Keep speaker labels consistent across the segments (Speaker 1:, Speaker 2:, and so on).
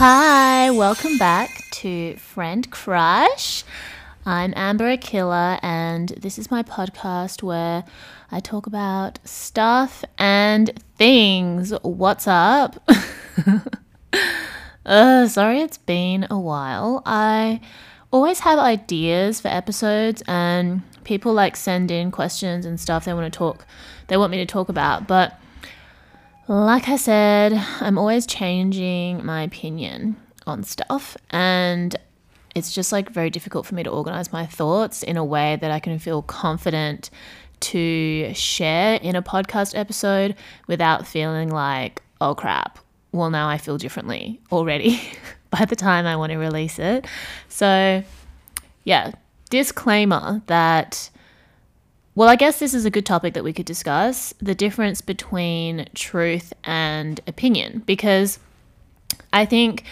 Speaker 1: Hi, welcome back to Friend Crush. I'm Amber Akilla, and this is my podcast where I talk about stuff and things. What's up? uh, sorry, it's been a while. I always have ideas for episodes, and people like send in questions and stuff they want to talk, they want me to talk about, but like I said, I'm always changing my opinion on stuff, and it's just like very difficult for me to organize my thoughts in a way that I can feel confident to share in a podcast episode without feeling like, oh crap, well, now I feel differently already by the time I want to release it. So, yeah, disclaimer that well, I guess this is a good topic that we could discuss the difference between truth and opinion, because I think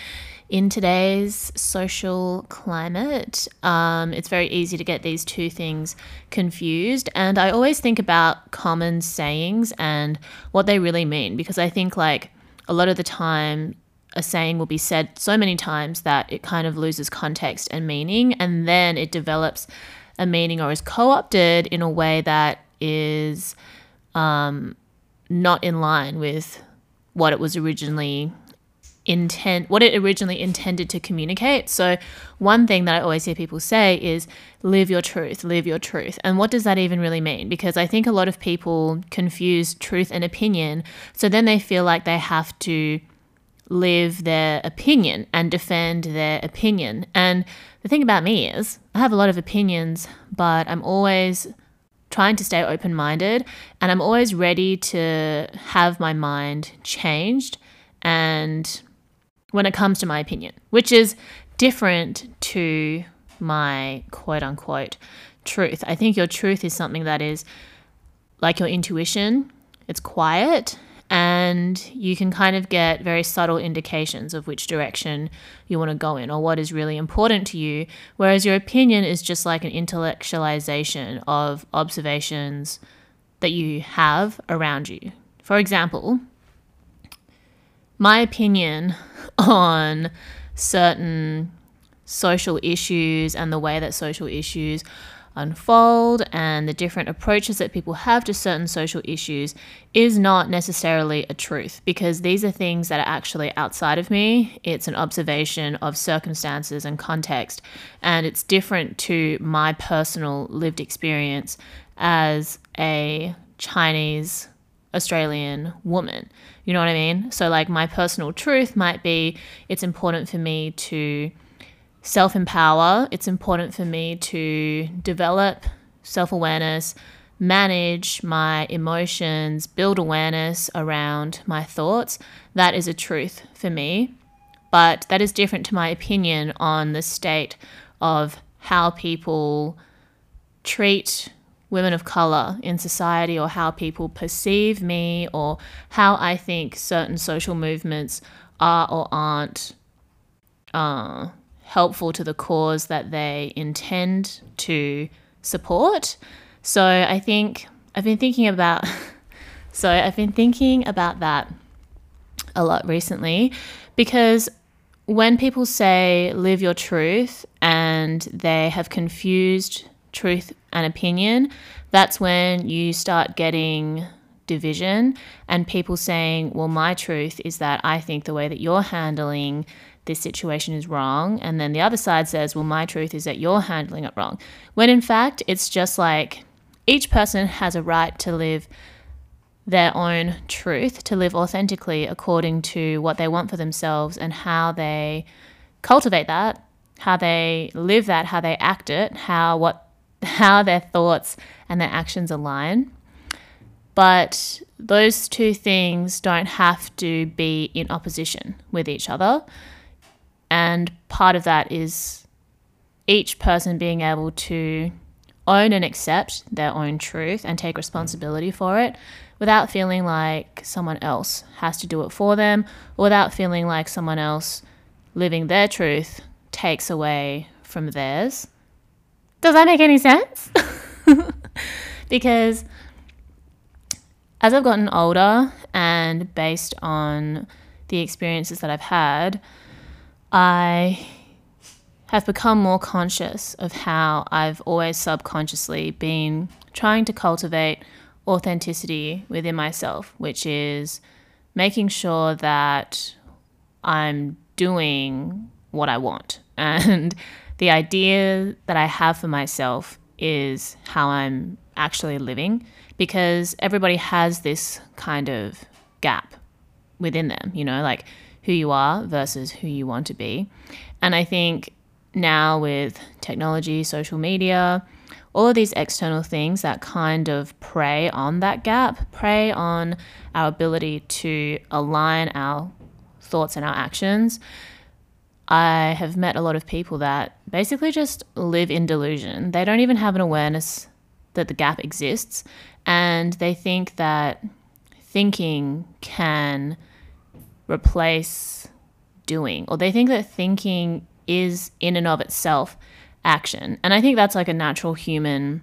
Speaker 1: in today's social climate, um, it's very easy to get these two things confused. And I always think about common sayings and what they really mean, because I think, like, a lot of the time, a saying will be said so many times that it kind of loses context and meaning, and then it develops a meaning or is co opted in a way that is um, not in line with what it was originally intent what it originally intended to communicate. So one thing that I always hear people say is live your truth, live your truth. And what does that even really mean? Because I think a lot of people confuse truth and opinion. So then they feel like they have to live their opinion and defend their opinion. And the thing about me is, I have a lot of opinions, but I'm always trying to stay open minded and I'm always ready to have my mind changed. And when it comes to my opinion, which is different to my quote unquote truth. I think your truth is something that is like your intuition, it's quiet and you can kind of get very subtle indications of which direction you want to go in or what is really important to you. Whereas your opinion is just like an intellectualization of observations that you have around you. For example, my opinion on certain social issues and the way that social issues unfold and the different approaches that people have to certain social issues is not necessarily a truth because these are things that are actually outside of me. It's an observation of circumstances and context, and it's different to my personal lived experience as a Chinese Australian woman. You know what I mean? So, like, my personal truth might be it's important for me to self empower, it's important for me to develop self awareness, manage my emotions, build awareness around my thoughts. That is a truth for me. But that is different to my opinion on the state of how people treat women of color in society or how people perceive me or how I think certain social movements are or aren't uh, helpful to the cause that they intend to support. So I think I've been thinking about so I've been thinking about that a lot recently because when people say live your truth and they have confused truth and opinion, that's when you start getting division and people saying, well, my truth is that I think the way that you're handling this situation is wrong. And then the other side says, well, my truth is that you're handling it wrong. When in fact, it's just like each person has a right to live their own truth, to live authentically according to what they want for themselves and how they cultivate that, how they live that, how they act it, how what how their thoughts and their actions align. But those two things don't have to be in opposition with each other. And part of that is each person being able to own and accept their own truth and take responsibility for it without feeling like someone else has to do it for them, or without feeling like someone else living their truth takes away from theirs. Does that make any sense? because as I've gotten older and based on the experiences that I've had, I have become more conscious of how I've always subconsciously been trying to cultivate authenticity within myself, which is making sure that I'm doing what I want. And the idea that I have for myself is how I'm actually living because everybody has this kind of gap within them, you know, like who you are versus who you want to be. And I think now with technology, social media, all of these external things that kind of prey on that gap, prey on our ability to align our thoughts and our actions. I have met a lot of people that basically just live in delusion. They don't even have an awareness that the gap exists, and they think that thinking can replace doing, or they think that thinking is in and of itself action. And I think that's like a natural human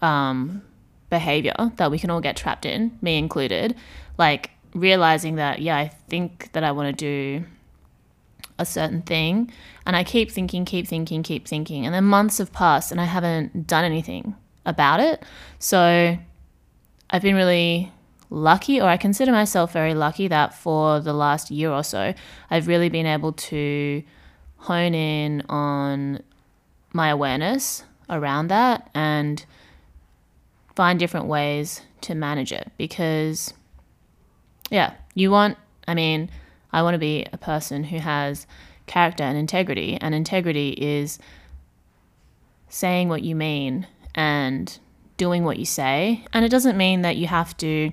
Speaker 1: um, behavior that we can all get trapped in, me included. Like realizing that, yeah, I think that I want to do a certain thing. And I keep thinking, keep thinking, keep thinking. And then months have passed and I haven't done anything about it. So I've been really lucky, or I consider myself very lucky that for the last year or so, I've really been able to hone in on my awareness around that and find different ways to manage it because yeah you want i mean i want to be a person who has character and integrity and integrity is saying what you mean and doing what you say. And it doesn't mean that you have to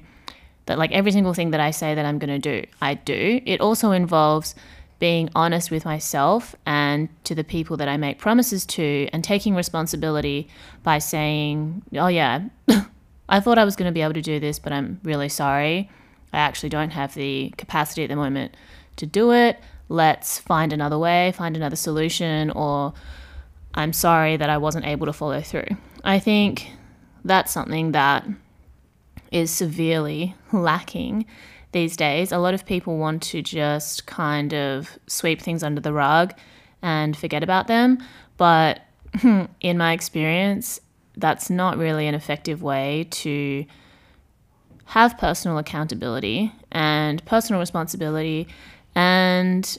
Speaker 1: that like every single thing that i say that i'm going to do i do it also involves being honest with myself and to the people that I make promises to, and taking responsibility by saying, Oh, yeah, I thought I was going to be able to do this, but I'm really sorry. I actually don't have the capacity at the moment to do it. Let's find another way, find another solution, or I'm sorry that I wasn't able to follow through. I think that's something that is severely lacking these days. A lot of people want to just kind of sweep things under the rug and forget about them. But in my experience, that's not really an effective way to have personal accountability and personal responsibility. And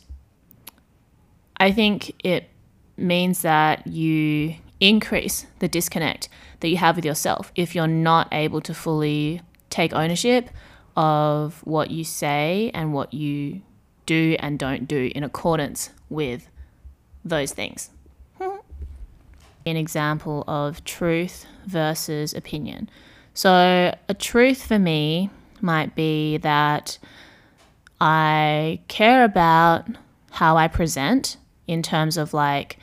Speaker 1: I think it means that you increase the disconnect that you have with yourself if you're not able to fully take ownership of what you say and what you do and don't do in accordance with those things. An example of truth versus opinion. So, a truth for me might be that I care about how I present in terms of like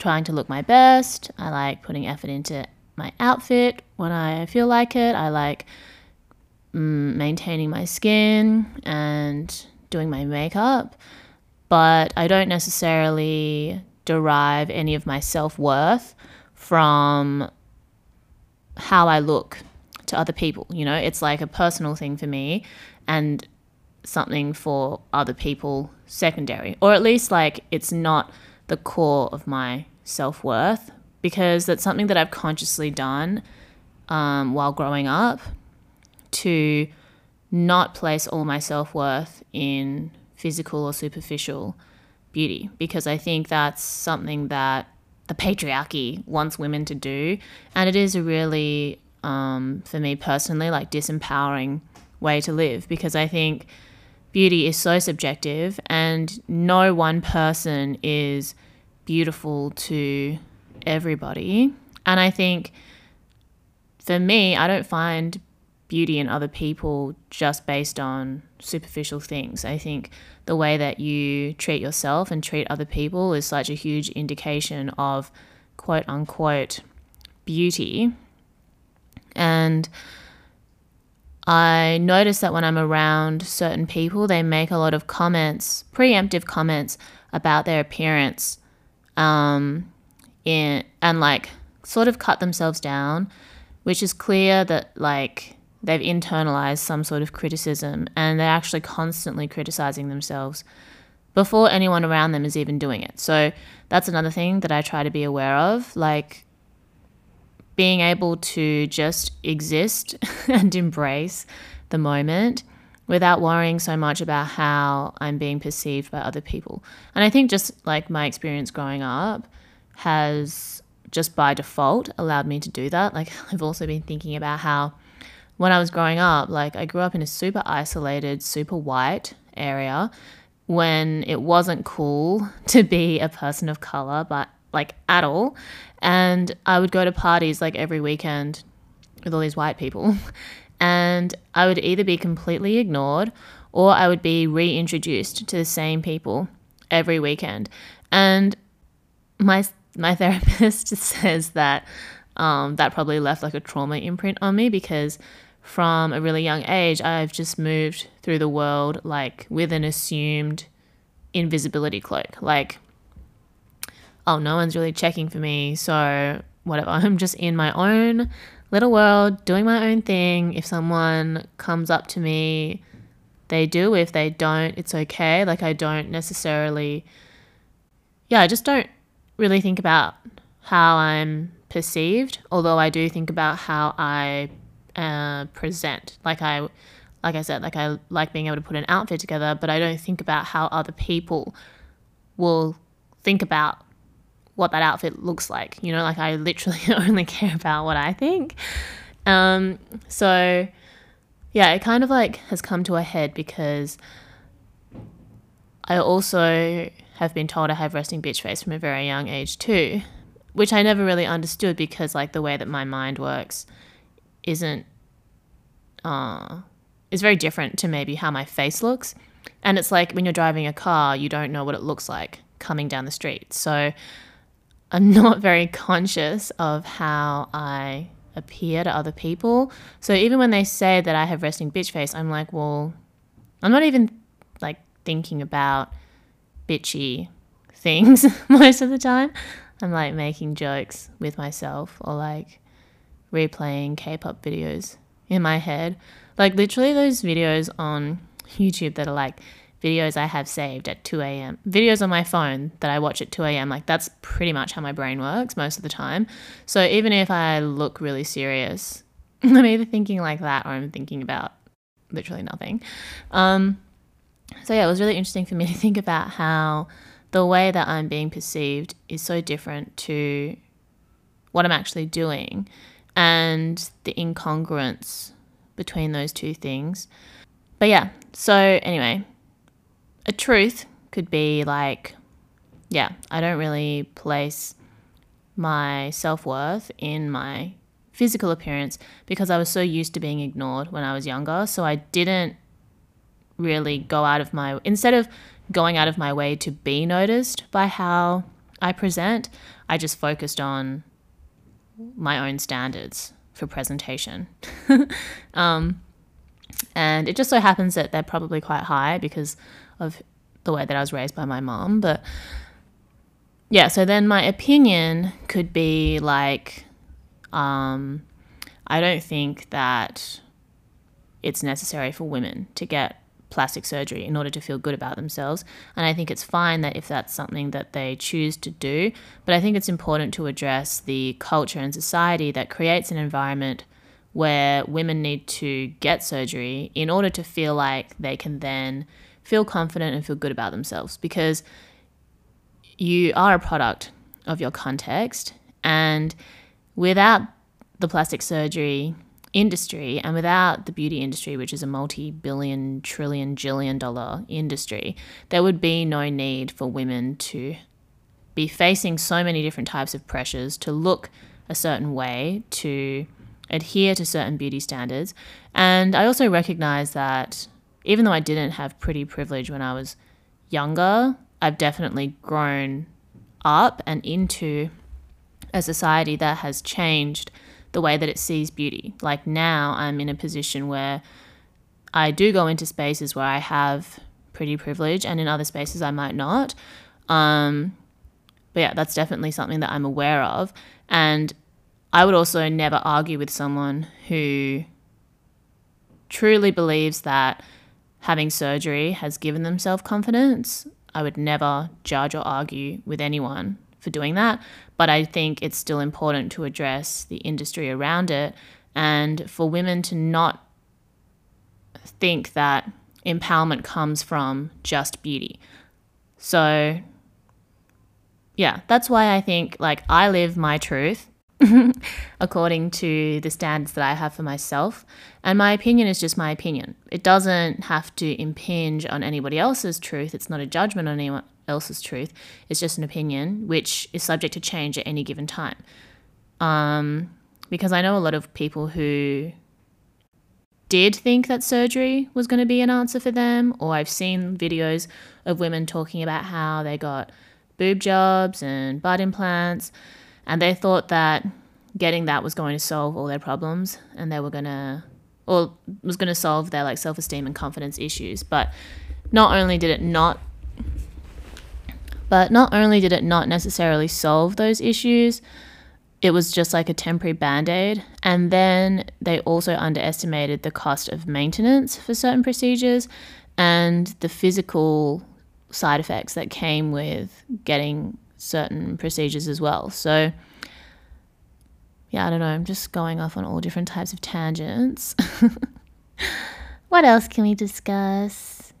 Speaker 1: trying to look my best. I like putting effort into my outfit when I feel like it. I like mm, maintaining my skin and doing my makeup, but I don't necessarily derive any of my self worth from how I look to other people. You know, it's like a personal thing for me and something for other people secondary, or at least like it's not the core of my self worth because that's something that I've consciously done um, while growing up to not place all my self worth in physical or superficial beauty because I think that's something that the patriarchy wants women to do. And it is a really, um, for me personally, like disempowering way to live because I think beauty is so subjective and no one person is beautiful to everybody. And I think for me, I don't find beauty in other people just based on superficial things. I think the way that you treat yourself and treat other people is such a huge indication of quote unquote beauty. And I notice that when I'm around certain people, they make a lot of comments, preemptive comments about their appearance, um, in, and like sort of cut themselves down, which is clear that like they've internalized some sort of criticism and they're actually constantly criticizing themselves before anyone around them is even doing it. So that's another thing that I try to be aware of. Like, being able to just exist and embrace the moment without worrying so much about how I'm being perceived by other people. And I think just like my experience growing up has just by default allowed me to do that. Like I've also been thinking about how when I was growing up, like I grew up in a super isolated, super white area when it wasn't cool to be a person of color, but like at all. And I would go to parties like every weekend with all these white people. And I would either be completely ignored or I would be reintroduced to the same people every weekend. And my my therapist says that um, that probably left like a trauma imprint on me because from a really young age, I've just moved through the world like with an assumed invisibility cloak. Like oh, no one's really checking for me. So, whatever. I'm just in my own little world, doing my own thing. If someone comes up to me, they do. If they don't, it's okay. Like, I don't necessarily, yeah, I just don't really think about how I'm perceived, although I do think about how I uh, present. Like, I, like I said, like I like being able to put an outfit together, but I don't think about how other people will think about what that outfit looks like. You know, like I literally only care about what I think. Um, so yeah, it kind of like has come to a head because I also have been told I have resting bitch face from a very young age too, which I never really understood because like the way that my mind works isn't uh is very different to maybe how my face looks. And it's like when you're driving a car, you don't know what it looks like coming down the street. So I'm not very conscious of how I appear to other people. So even when they say that I have resting bitch face, I'm like, well, I'm not even like thinking about bitchy things most of the time. I'm like making jokes with myself or like replaying K-pop videos in my head. Like literally those videos on YouTube that are like videos I have saved at 2 a.m. Videos on my phone that I watch at 2 a.m. Like that's pretty much how my brain works most of the time. So even if I look really serious, I'm either thinking like that or I'm thinking about literally nothing. Um, so yeah, it was really interesting for me to think about how the way that I'm being perceived is so different to what I'm actually doing and the incongruence between those two things. But yeah, so anyway, a truth could be like, yeah, I don't really place my self worth in my physical appearance because I was so used to being ignored when I was younger. So I didn't really go out of my, instead of going out of my way to be noticed by how I present, I just focused on my own standards for presentation. um, and it just so happens that they're probably quite high because of the way that I was raised by my mom. But yeah, so then my opinion could be like, um, I don't think that it's necessary for women to get plastic surgery in order to feel good about themselves. And I think it's fine that if that's something that they choose to do, but I think it's important to address the culture and society that creates an environment where women need to get surgery in order to feel like they can then feel confident and feel good about themselves because you are a product of your context. And without the plastic surgery industry and without the beauty industry, which is a multi billion, trillion, jillion dollar industry, there would be no need for women to be facing so many different types of pressures to look a certain way, to adhere to certain beauty standards. And I also recognize that even though I didn't have pretty privilege when I was younger, I've definitely grown up and into a society that has changed the way that it sees beauty. Like now, I'm in a position where I do go into spaces where I have pretty privilege, and in other spaces, I might not. Um, but yeah, that's definitely something that I'm aware of. And I would also never argue with someone who truly believes that having surgery has given them self confidence. I would never judge or argue with anyone for doing that. But I think it's still important to address the industry around it and for women to not think that empowerment comes from just beauty. So, yeah, that's why I think like I live my truth according to the standards that I have for myself. And my opinion is just my opinion. It doesn't have to impinge on anybody else's truth. It's not a judgment on anyone else's truth. It's just an opinion, which is subject to change at any given time. Um, because I know a lot of people who did think that surgery was going to be an answer for them, or I've seen videos of women talking about how they got boob jobs and butt implants, and they thought that getting that was going to solve all their problems and they were going to, or was going to solve their like self esteem and confidence issues. But not only did it not but not only did it not necessarily solve those issues, it was just like a temporary band aid. And then they also underestimated the cost of maintenance for certain procedures and the physical side effects that came with getting certain procedures as well. So, yeah, I don't know. I'm just going off on all different types of tangents. what else can we discuss?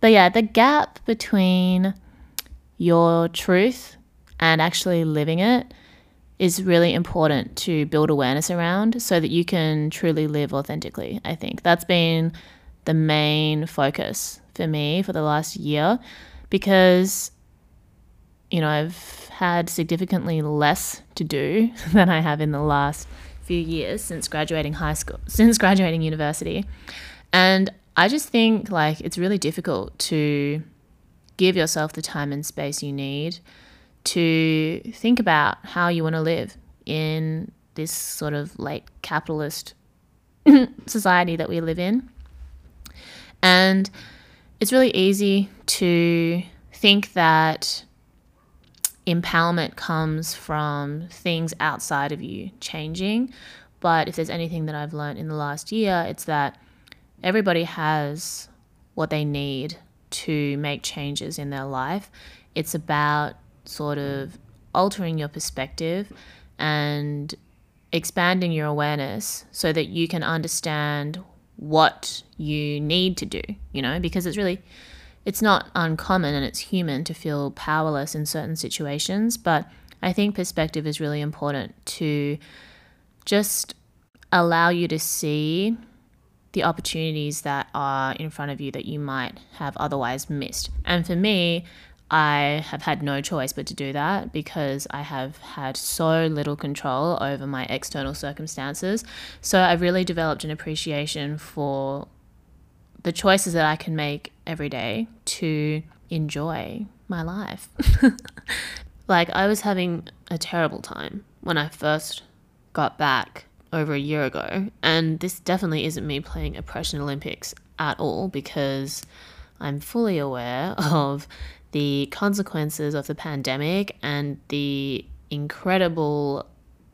Speaker 1: But yeah, the gap between your truth and actually living it is really important to build awareness around so that you can truly live authentically. I think that's been the main focus for me for the last year because, you know, I've had significantly less to do than I have in the last few years since graduating high school, since graduating university. And I just think like it's really difficult to give yourself the time and space you need to think about how you want to live in this sort of late capitalist society that we live in. And it's really easy to think that empowerment comes from things outside of you changing. But if there's anything that I've learned in the last year, it's that everybody has what they need to make changes in their life. It's about sort of altering your perspective and expanding your awareness so that you can understand what you need to do, you know, because it's really it's not uncommon and it's human to feel powerless in certain situations, but I think perspective is really important to just allow you to see the opportunities that are in front of you that you might have otherwise missed. And for me, I have had no choice but to do that because I have had so little control over my external circumstances. So I've really developed an appreciation for the choices that I can make every day to enjoy my life. like, I was having a terrible time when I first got back over a year ago. And this definitely isn't me playing Oppression Olympics at all because I'm fully aware of the consequences of the pandemic and the incredible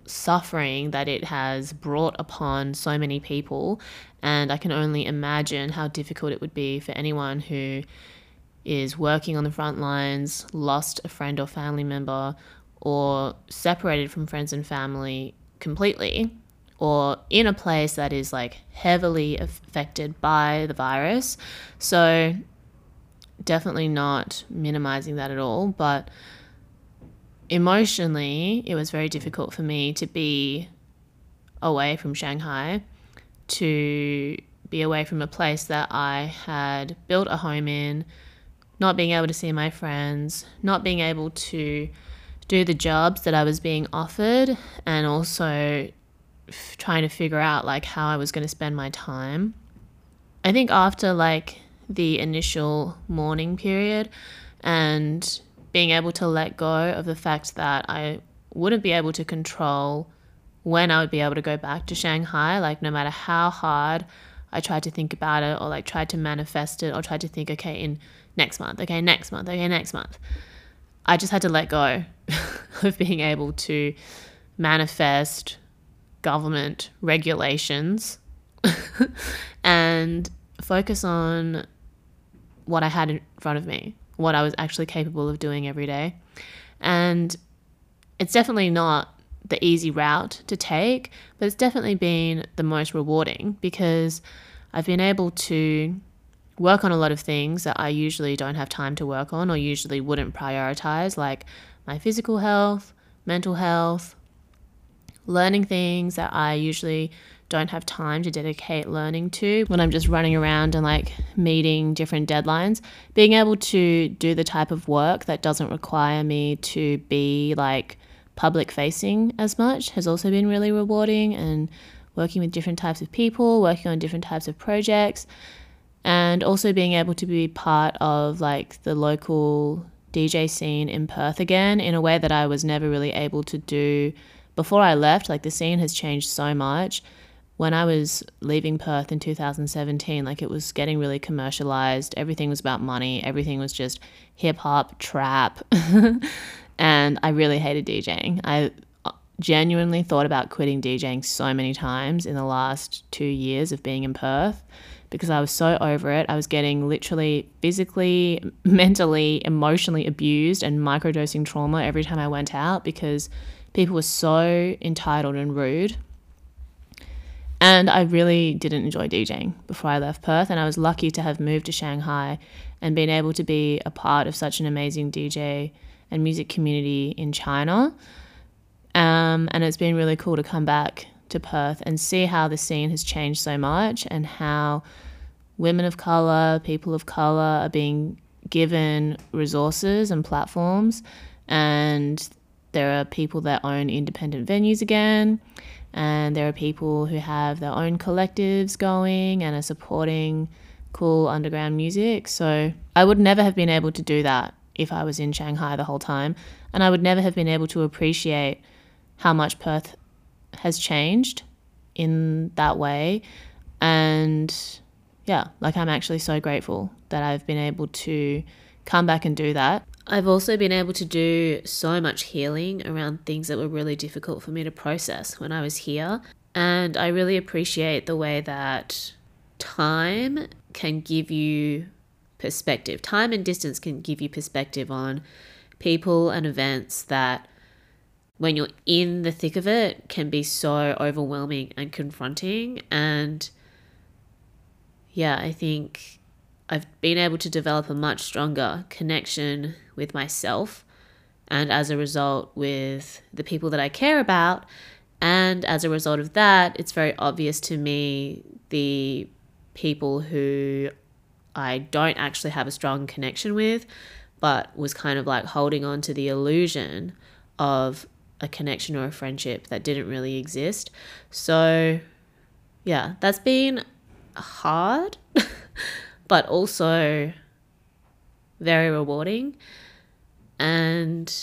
Speaker 1: suffering that it has brought upon so many people. And I can only imagine how difficult it would be for anyone who is working on the front lines, lost a friend or family member, or separated from friends and family completely or in a place that is like heavily affected by the virus. So, definitely not minimizing that at all, but emotionally, it was very difficult for me to be away from Shanghai, to be away from a place that I had built a home in, not being able to see my friends, not being able to do the jobs that I was being offered, and also trying to figure out like how I was going to spend my time. I think after like the initial mourning period and being able to let go of the fact that I wouldn't be able to control when I would be able to go back to Shanghai, like no matter how hard I tried to think about it or like tried to manifest it or tried to think, okay, in next month, okay, next month, okay, next month. I just had to let go of being able to manifest government regulations and focus on what I had in front of me, what I was actually capable of doing every day. And it's definitely not the easy route to take, but it's definitely been the most rewarding because I've been able to work on a lot of things that I usually don't have time to work on or usually wouldn't prioritize, like my physical health, mental health, learning things that I usually don't have time to dedicate learning to when I'm just running around and like meeting different deadlines. Being able to do the type of work that doesn't require me to be like public facing as much has also been really rewarding and working with different types of people, working on different types of projects, and also being able to be part of like the local DJ scene in Perth again in a way that I was never really able to do before I left. Like the scene has changed so much. When I was leaving Perth in 2017, like it was getting really commercialized. Everything was about money. Everything was just hip hop, trap. and I really hated DJing. I uh, genuinely thought about quitting DJing so many times in the last two years of being in Perth because I was so over it. I was getting literally physically, mentally, emotionally abused and microdosing trauma every time I went out because people were so entitled and rude. And I really didn't enjoy DJing before I left Perth. And I was lucky to have moved to Shanghai and been able to be a part of such an amazing DJ and music community in China. Um, and it's been really cool to come back to Perth and see how the scene has changed so much and how women of color, people of color are being given resources and platforms. And there are people that own independent venues again. And there are people who have their own collectives going and are supporting cool underground music. So I would never have been able to do that if I was in Shanghai the whole time. And I would never have been able to appreciate how much Perth has changed in that way. And yeah, like I'm actually so grateful that I've been able to come back and do that. I've also been able to do so much healing around things that were really difficult for me to process when I was here. And I really appreciate the way that time can give you perspective. Time and distance can give you perspective on people and events that, when you're in the thick of it, can be so overwhelming and confronting. And yeah, I think I've been able to develop a much stronger connection with myself and as a result with the people that I care about. And as a result of that, it's very obvious to me the people who I don't actually have a strong connection with, but was kind of like holding on to the illusion of a connection or a friendship that didn't really exist. So, yeah, that's been hard, but also very rewarding. And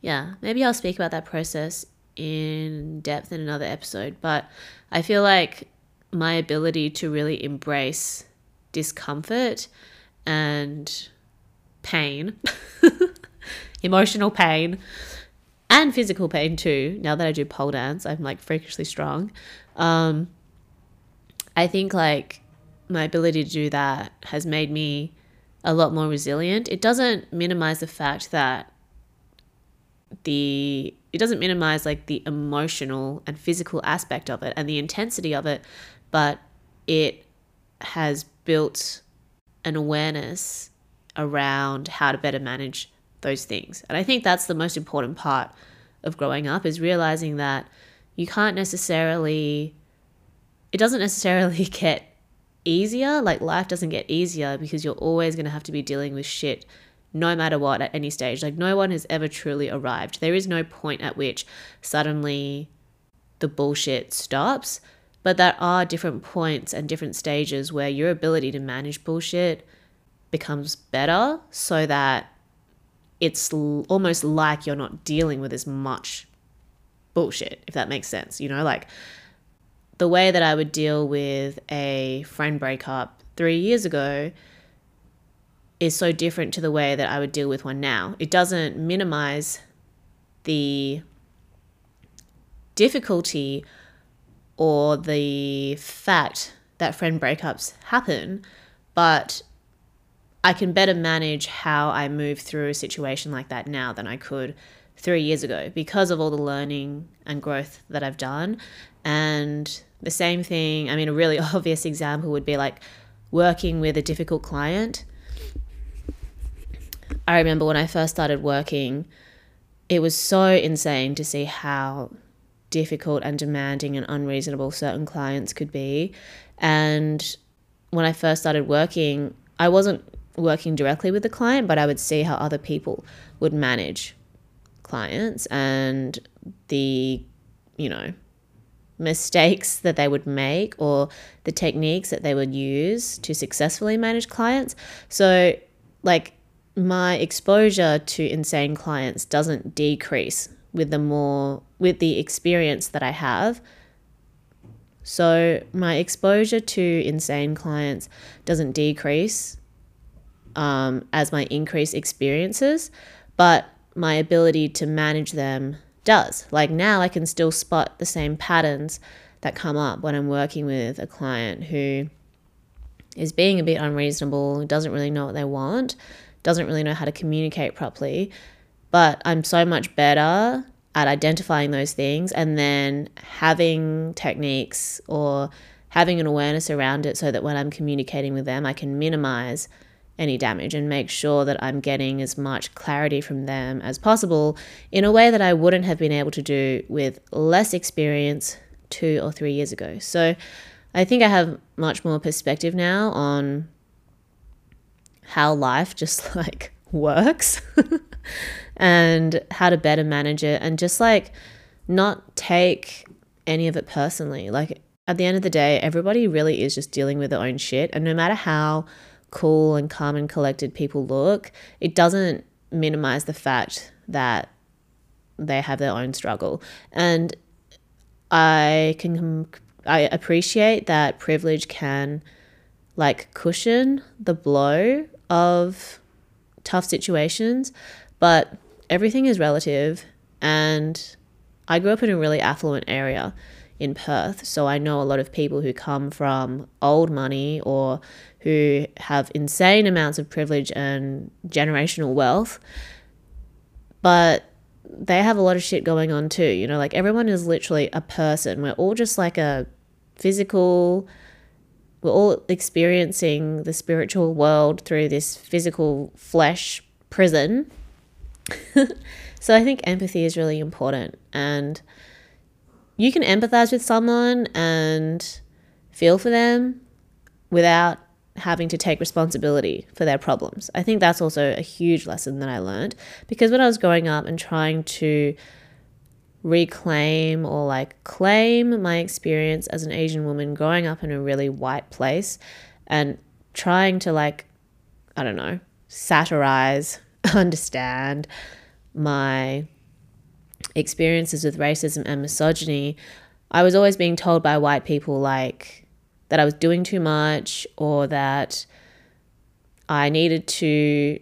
Speaker 1: yeah, maybe I'll speak about that process in depth in another episode. But I feel like my ability to really embrace discomfort and pain, emotional pain, and physical pain too. Now that I do pole dance, I'm like freakishly strong. Um, I think like my ability to do that has made me a lot more resilient. It doesn't minimize the fact that the it doesn't minimize like the emotional and physical aspect of it and the intensity of it, but it has built an awareness around how to better manage those things. And I think that's the most important part of growing up is realizing that you can't necessarily it doesn't necessarily get easier. Like life doesn't get easier because you're always going to have to be dealing with shit no matter what at any stage. Like no one has ever truly arrived. There is no point at which suddenly the bullshit stops. But there are different points and different stages where your ability to manage bullshit becomes better so that it's l- almost like you're not dealing with as much bullshit, if that makes sense. You know, like the way that I would deal with a friend breakup three years ago is so different to the way that I would deal with one now. It doesn't minimize the difficulty or the fact that friend breakups happen, but I can better manage how I move through a situation like that now than I could three years ago because of all the learning and growth that I've done. And the same thing, I mean, a really obvious example would be like working with a difficult client. I remember when I first started working, it was so insane to see how difficult and demanding and unreasonable certain clients could be. And when I first started working, I wasn't working directly with the client, but I would see how other people would manage clients and the, you know, mistakes that they would make or the techniques that they would use to successfully manage clients. So, like, my exposure to insane clients doesn't decrease with the more with the experience that I have. So my exposure to insane clients doesn't decrease um, as my increased experiences, but my ability to manage them does. Like now, I can still spot the same patterns that come up when I'm working with a client who is being a bit unreasonable, doesn't really know what they want, doesn't really know how to communicate properly. But I'm so much better at identifying those things and then having techniques or having an awareness around it so that when I'm communicating with them, I can minimize any damage and make sure that I'm getting as much clarity from them as possible in a way that I wouldn't have been able to do with less experience two or three years ago. So I think I have much more perspective now on how life just like works and how to better manage it and just like not take any of it personally. Like at the end of the day, everybody really is just dealing with their own shit. And no matter how cool and calm and collected people look, it doesn't minimize the fact that they have their own struggle. And I can, I appreciate that privilege can like cushion the blow of tough situations, but everything is relative. And I grew up in a really affluent area in Perth, so I know a lot of people who come from old money or who have insane amounts of privilege and generational wealth, but they have a lot of shit going on too. You know, like everyone is literally a person. We're all just like a physical we're all experiencing the spiritual world through this physical flesh prison. so I think empathy is really important and you can empathize with someone and feel for them without having to take responsibility for their problems. I think that's also a huge lesson that I learned because when I was growing up and trying to reclaim or like claim my experience as an Asian woman growing up in a really white place and trying to like, I don't know, satirize, understand my experiences with racism and misogyny, I was always being told by white people like that I was doing too much or that I needed to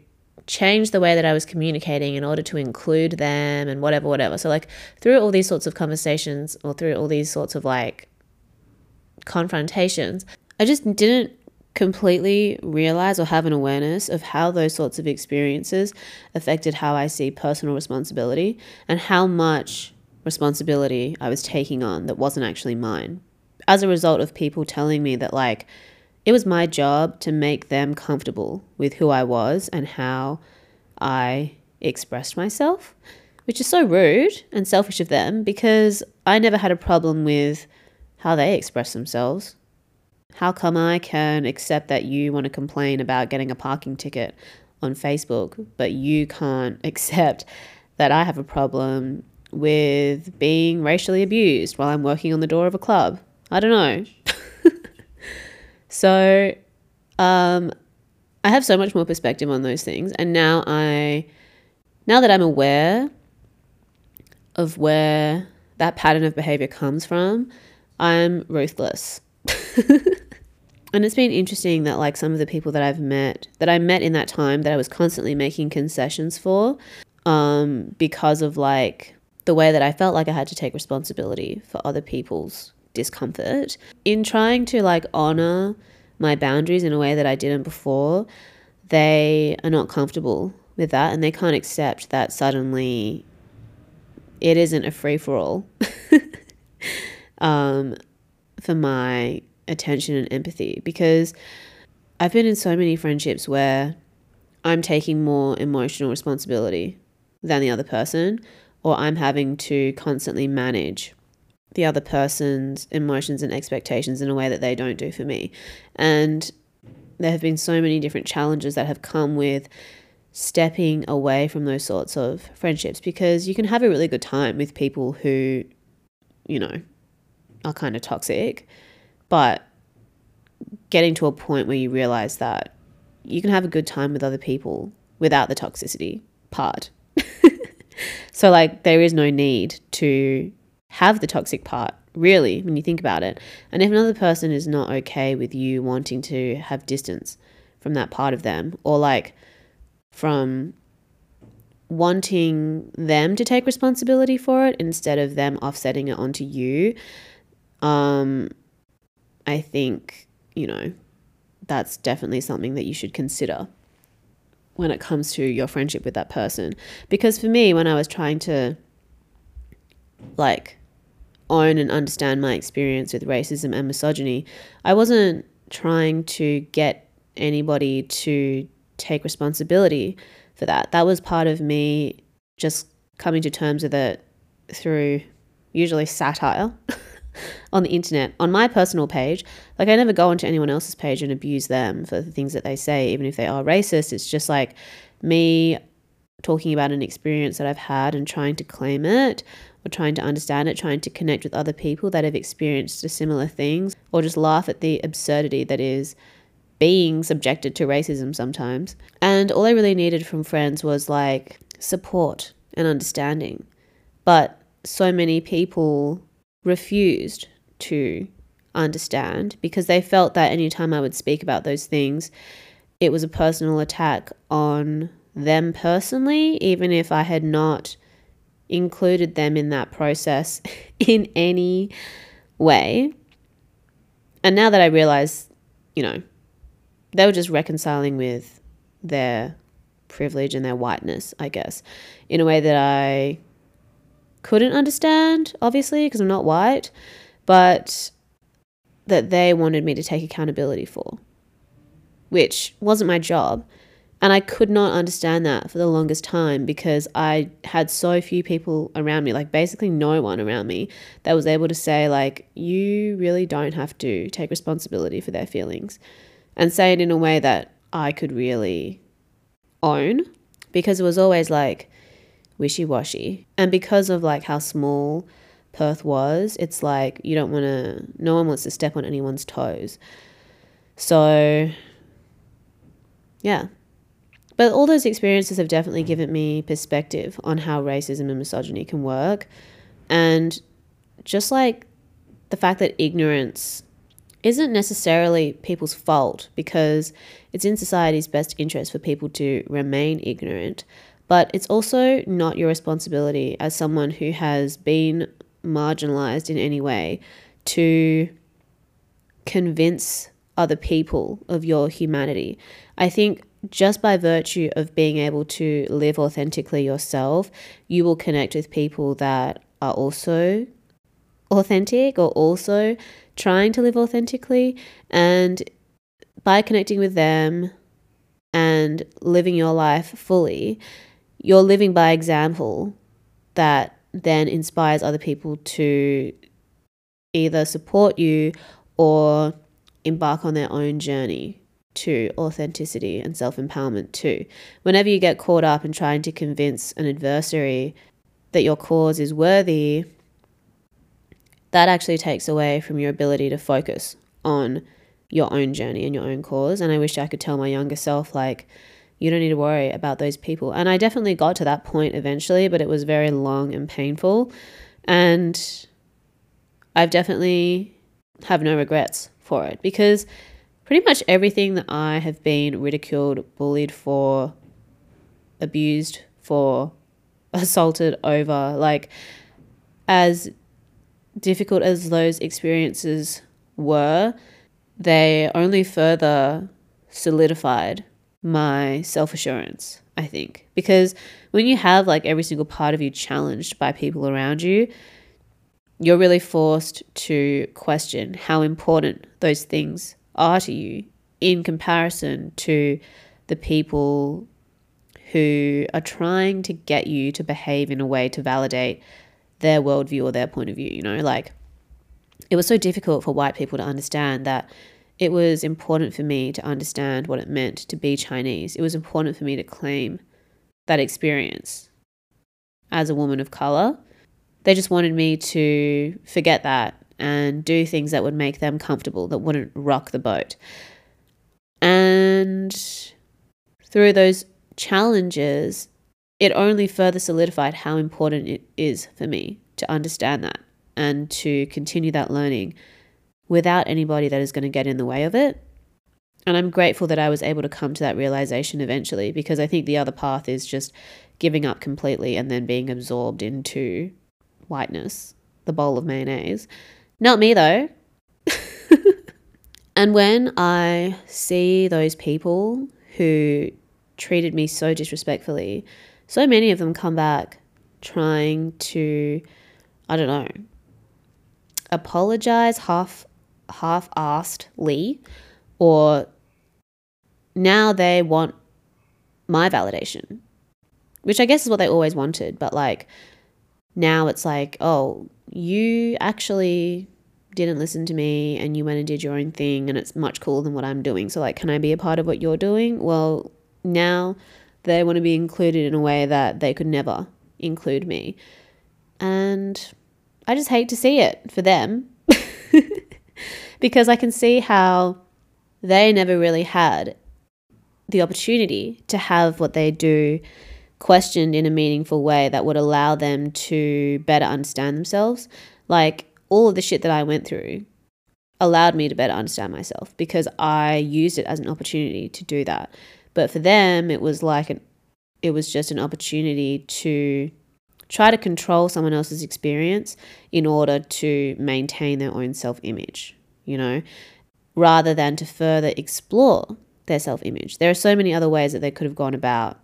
Speaker 1: change the way that I was communicating in order to include them and whatever, whatever. So, like, through all these sorts of conversations or through all these sorts of like confrontations, I just didn't completely realize or have an awareness of how those sorts of experiences affected how I see personal responsibility and how much responsibility I was taking on that wasn't actually mine. As a result of people telling me that, like, it was my job to make them comfortable with who I was and how I expressed myself, which is so rude and selfish of them because I never had a problem with how they express themselves. How come I can accept that you want to complain about getting a parking ticket on Facebook, but you can't accept that I have a problem with being racially abused while I'm working on the door of a club? I don't know. So um, I have so much more perspective on those things. And now I, now that I'm aware of where that pattern of behavior comes from, I'm ruthless. and it's been interesting that like some of the people that I've met that I met in that time that I was constantly making concessions for um, because of like the way that I felt like I had to take responsibility for other people's discomfort. In trying to like honor my boundaries in a way that I didn't before
Speaker 2: they are not comfortable with that and they can't accept that suddenly it isn't a free for all um, for my attention and empathy. Because I've been in so many friendships where I'm taking more emotional responsibility than the other person, or I'm having to constantly manage the other person's emotions and expectations in a way that they don't do for me. And there have been so many different challenges that have come with stepping away from those sorts of friendships because you can have a really good time with people who, you know, are kind of toxic, but getting to a point where you realize that you can have a good time with other people without the toxicity part. so, like, there is no need to have the toxic part, really, when you think about it. And if another person is not okay with you wanting to have distance from that part of them, or like from wanting them to take responsibility for it instead of them offsetting it onto you, um, I think, you know, that's definitely something that you should consider when it comes to your friendship with that person. Because for me, when I was trying to like own and understand my experience with racism and misogyny, I wasn't trying to get anybody to take responsibility for that. That was part of me just coming to terms with it through usually satire on the internet on my personal page. Like, I never go onto anyone else's page and abuse them for the things that they say, even if they are racist. It's just like me talking about an experience that I've had and trying to claim it or trying to understand it, trying to connect with other people that have experienced similar things, or just laugh at the absurdity that is being subjected to racism sometimes. And all I really needed from friends was like support and understanding. But so many people refused to understand because they felt that anytime I would speak about those things, it was a personal attack on them personally, even if I had not included them in that process in any way. And now that I realize, you know, they were just reconciling with their privilege and their whiteness, I guess, in a way that I couldn't understand, obviously, because I'm not white, but that they wanted me to take accountability for, which wasn't my job. And I could not understand that for the longest time because I had so few people around me, like basically no one around me, that was able to say, like, you really don't have to take responsibility for their feelings and say it in a way that I could really own because it was always like, wishy washy. And because of like how small Perth was, it's like you don't want to, no one wants to step on anyone's toes. So, yeah. But all those experiences have definitely given me perspective on how racism and misogyny can work. And just like the fact that ignorance isn't necessarily people's fault because it's in society's best interest for people to remain ignorant but it's also not your responsibility as someone who has been marginalized in any way to convince other people of your humanity. I think just by virtue of being able to live authentically yourself, you will connect with people that are also authentic or also trying to live authentically. And by connecting with them and living your life fully, you're living by example that then inspires other people to either support you or embark on their own journey to authenticity and self empowerment too. Whenever you get caught up in trying to convince an adversary that your cause is worthy, that actually takes away from your ability to focus on your own journey and your own cause. And I wish I could tell my younger self, like, you don't need to worry about those people. And I definitely got to that point eventually, but it was very long and painful. And I've definitely have no regrets for it because pretty much everything that I have been ridiculed, bullied for, abused for, assaulted over, like as difficult as those experiences were, they only further solidified my self assurance, I think. Because when you have like every single part of you challenged by people around you, you're really forced to question how important those things are to you in comparison to the people who are trying to get you to behave in a way to validate their worldview or their point of view. You know, like it was so difficult for white people to understand that it was important for me to understand what it meant to be Chinese. It was important for me to claim that experience as a woman of color. They just wanted me to forget that and do things that would make them comfortable, that wouldn't rock the boat. And through those challenges, it only further solidified how important it is for me to understand that and to continue that learning without anybody that is going to get in the way of it. And I'm grateful that I was able to come to that realization eventually because I think the other path is just giving up completely and then being absorbed into whiteness, the bowl of mayonnaise. Not me though. and when I see those people who treated me so disrespectfully, so many of them come back trying to, I don't know, apologize half half assedly or now they want my validation which i guess is what they always wanted but like now it's like oh you actually didn't listen to me and you went and did your own thing and it's much cooler than what i'm doing. So like can i be a part of what you're doing? Well now they want to be included in a way that they could never include me. And I just hate to see it for them because I can see how they never really had the opportunity to have what they do questioned in a meaningful way that would allow them to better understand themselves. Like all of the shit that I went through allowed me to better understand myself because I used it as an opportunity to do that. But for them, it was like an, it was just an opportunity to try to control someone else's experience in order to maintain their own self image, you know, rather than to further explore their self image. There are so many other ways that they could have gone about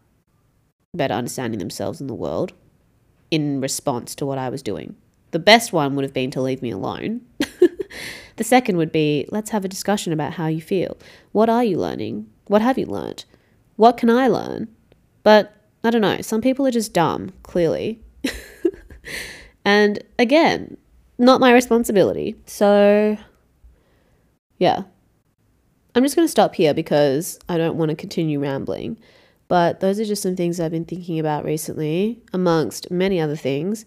Speaker 2: better understanding themselves in the world in response to what I was doing. The best one would have been to leave me alone. the second would be let's have a discussion about how you feel. What are you learning? What have you learned? What can I learn? But I don't know, some people are just dumb, clearly. and again, not my responsibility. So, yeah. I'm just going to stop here because I don't want to continue rambling. But those are just some things I've been thinking about recently, amongst many other things.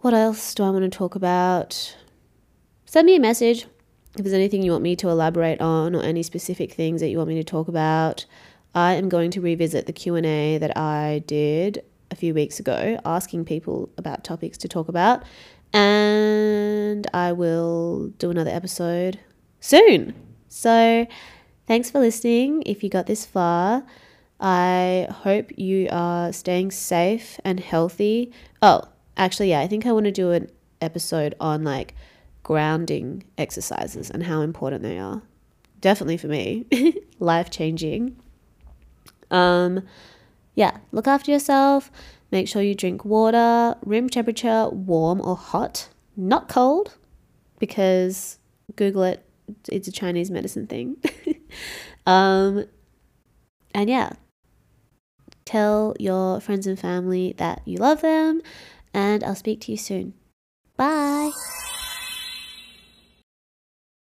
Speaker 2: What else do I want to talk about? Send me a message if there's anything you want me to elaborate on or any specific things that you want me to talk about. I am going to revisit the Q&A that I did a few weeks ago asking people about topics to talk about. And I will do another episode soon. So thanks for listening. If you got this far, I hope you are staying safe and healthy. Oh, actually, yeah, I think I want to do an episode on like grounding exercises and how important they are. Definitely for me, life changing. Um, yeah, look after yourself. Make sure you drink water, room temperature, warm or hot, not cold, because Google it, it's a Chinese medicine thing. um, and yeah, tell your friends and family that you love them, and I'll speak to you soon. Bye.